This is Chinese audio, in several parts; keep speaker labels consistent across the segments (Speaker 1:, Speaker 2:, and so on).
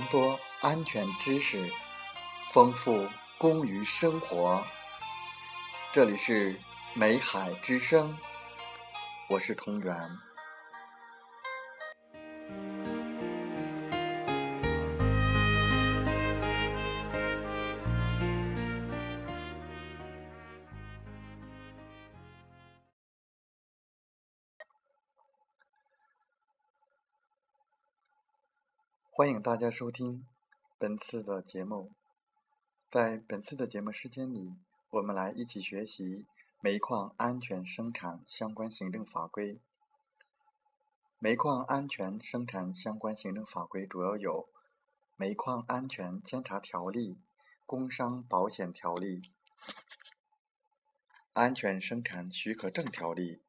Speaker 1: 传播安全知识，丰富工于生活。这里是美海之声，我是同源。欢迎大家收听本次的节目。在本次的节目时间里，我们来一起学习煤矿安全生产相关行政法规。煤矿安全生产相关行政法规主要有《煤矿安全监察条例》《工伤保险条例》《安全生产许可证条例》《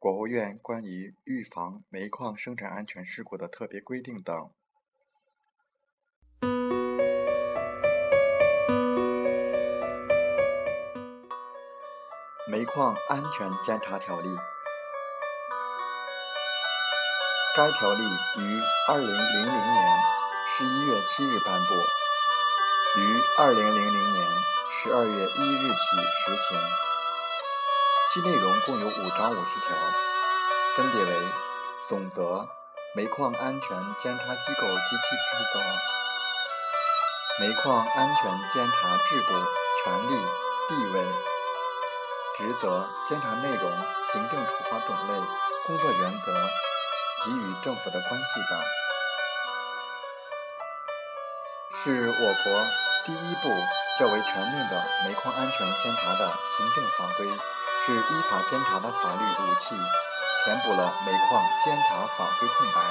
Speaker 1: 国务院关于预防煤矿生产安全事故的特别规定》等。煤矿安全监察条例，该条例于二零零零年十一月七日颁布，于二零零零年十二月一日起实行。其内容共有五章五十条，分别为总则、煤矿安全监察机构及其职责、煤矿安全监察制度、权利、地位。职责、监察内容、行政处罚种类、工作原则及与政府的关系等，是我国第一部较为全面的煤矿安全监察的行政法规，是依法监察的法律武器，填补了煤矿监察法规空白，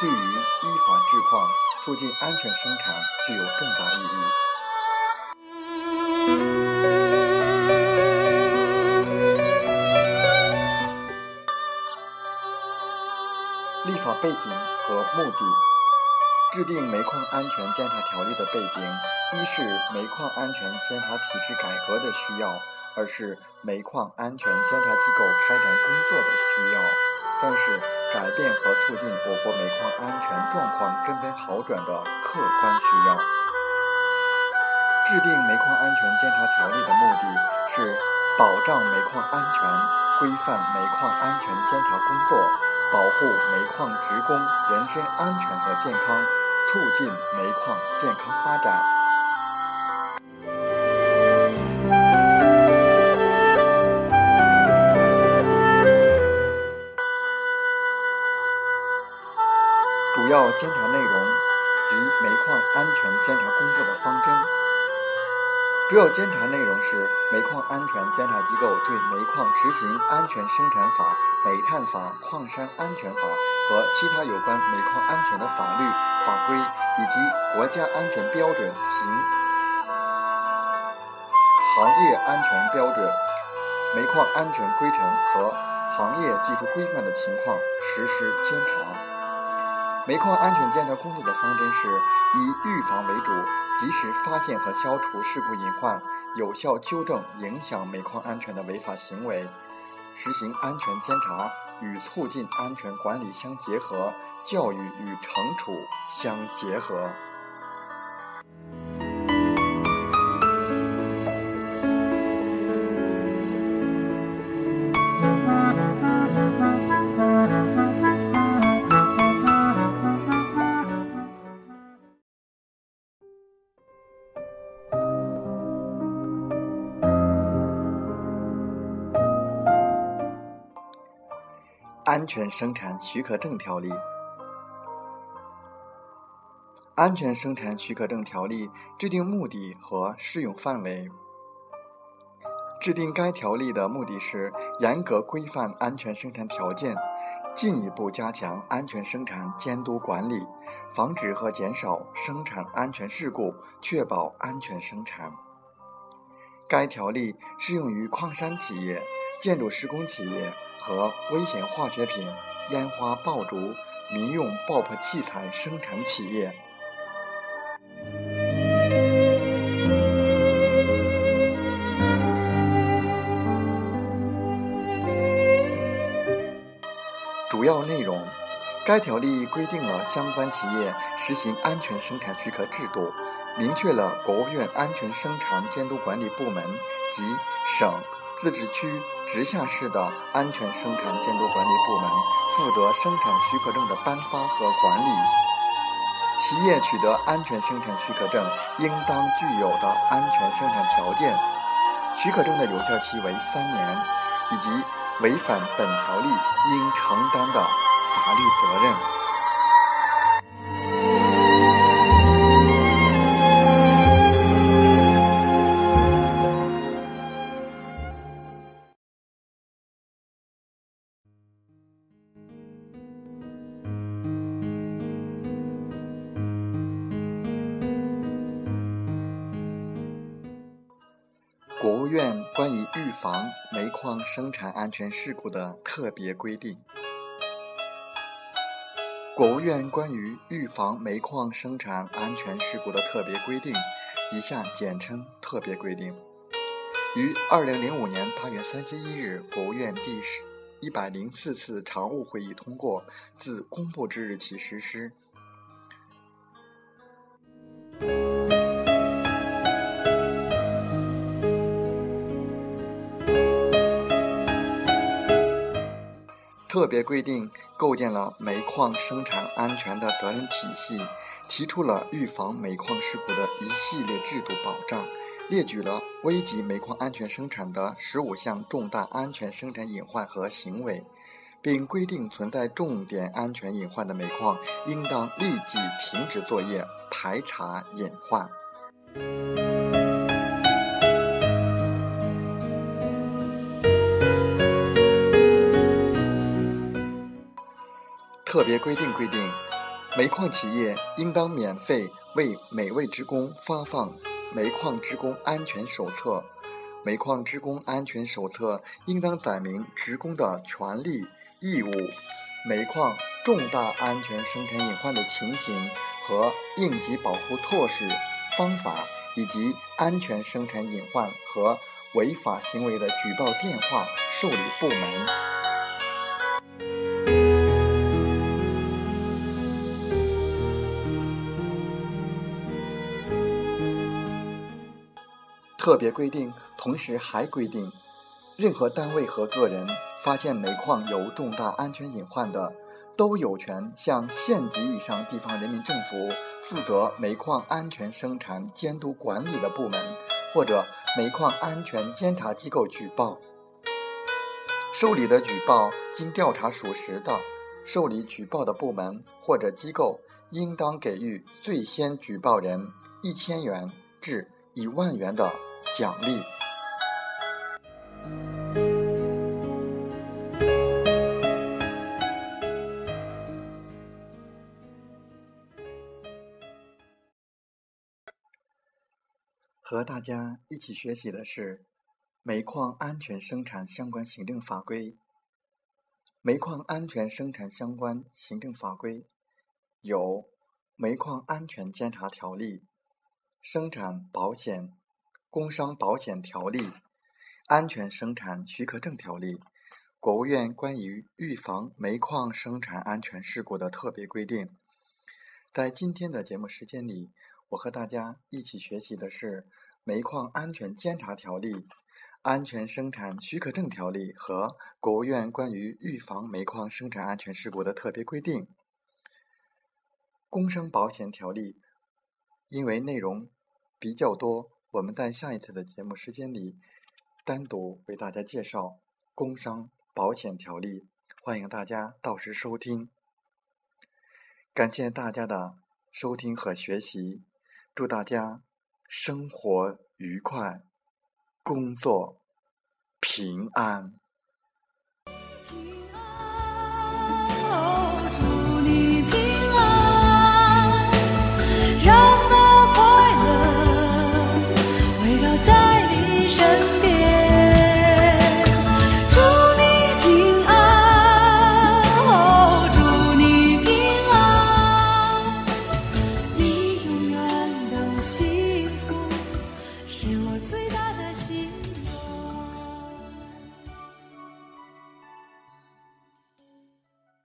Speaker 1: 对于依法治矿、促进安全生产具有重大意义。法背景和目的：制定煤矿安全监察条例的背景，一是煤矿安全监察体制改革的需要；二是煤矿安全监察机构开展工作的需要；三是改变和促进我国煤矿安全状况根本好转的客观需要。制定煤矿安全监察条例的目的是保障煤矿安全，规范煤矿安全监察工作。保护煤矿职工人身安全和健康，促进煤矿健康发展。主要监察内容及煤矿安全监察工作的方针。主要监察内容是煤矿安全监察机构对煤矿执行《安全生产法》《煤炭法》《矿山安全法》和其他有关煤矿安全的法律法规以及国家安全标准、行行业安全标准、煤矿安全规程和行业技术规范的情况实施监察。煤矿安全监察工作的方针是以预防为主，及时发现和消除事故隐患，有效纠正影响煤矿安全的违法行为，实行安全监察与促进安全管理相结合，教育与惩处相结合。安全生产许可证条例，《安全生产许可证条例》制定目的和适用范围。制定该条例的目的是严格规范安全生产条件，进一步加强安全生产监督管理，防止和减少生产安全事故，确保安全生产。该条例适用于矿山企业、建筑施工企业。和危险化学品、烟花爆竹、民用爆破器材生产企业，主要内容：该条例规定了相关企业实行安全生产许可制度，明确了国务院安全生产监督管理部门及省、自治区、直辖市的安全生产监督管理部门负责生产许可证的颁发和管理。企业取得安全生产许可证应当具有的安全生产条件，许可证的有效期为三年，以及违反本条例应承担的法律责任。国务院关于预防煤矿生产安全事故的特别规定。国务院关于预防煤矿生产安全事故的特别规定（以下简称“特别规定”）于二零零五年八月三十一日国务院第十一百零四次常务会议通过，自公布之日起实施。特别规定构建了煤矿生产安全的责任体系，提出了预防煤矿事故的一系列制度保障，列举了危及煤矿安全生产的十五项重大安全生产隐患和行为，并规定存在重点安全隐患的煤矿应当立即停止作业，排查隐患。特别规定规定，煤矿企业应当免费为每位职工发放煤矿职工安全手册。煤矿职工安全手册应当载明职工的权利义务、煤矿重大安全生产隐患的情形和应急保护措施、方法，以及安全生产隐患和违法行为的举报电话、受理部门。特别规定同时还规定，任何单位和个人发现煤矿有重大安全隐患的，都有权向县级以上地方人民政府负责煤矿安全生产监督管理的部门或者煤矿安全监察机构举报。受理的举报经调查属实的，受理举报的部门或者机构应当给予最先举报人一千元至一万元的。奖励。和大家一起学习的是煤矿安全生产相关行政法规。煤矿安全生产相关行政法规有《煤矿安全监察条例》《生产保险》。工伤保险条例、安全生产许可证条例、国务院关于预防煤矿生产安全事故的特别规定。在今天的节目时间里，我和大家一起学习的是煤矿安全监察条例、安全生产许可证条例和国务院关于预防煤矿生产安全事故的特别规定。工伤保险条例，因为内容比较多。我们在下一次的节目时间里，单独为大家介绍《工伤保险条例》，欢迎大家到时收听。感谢大家的收听和学习，祝大家生活愉快，工作平安。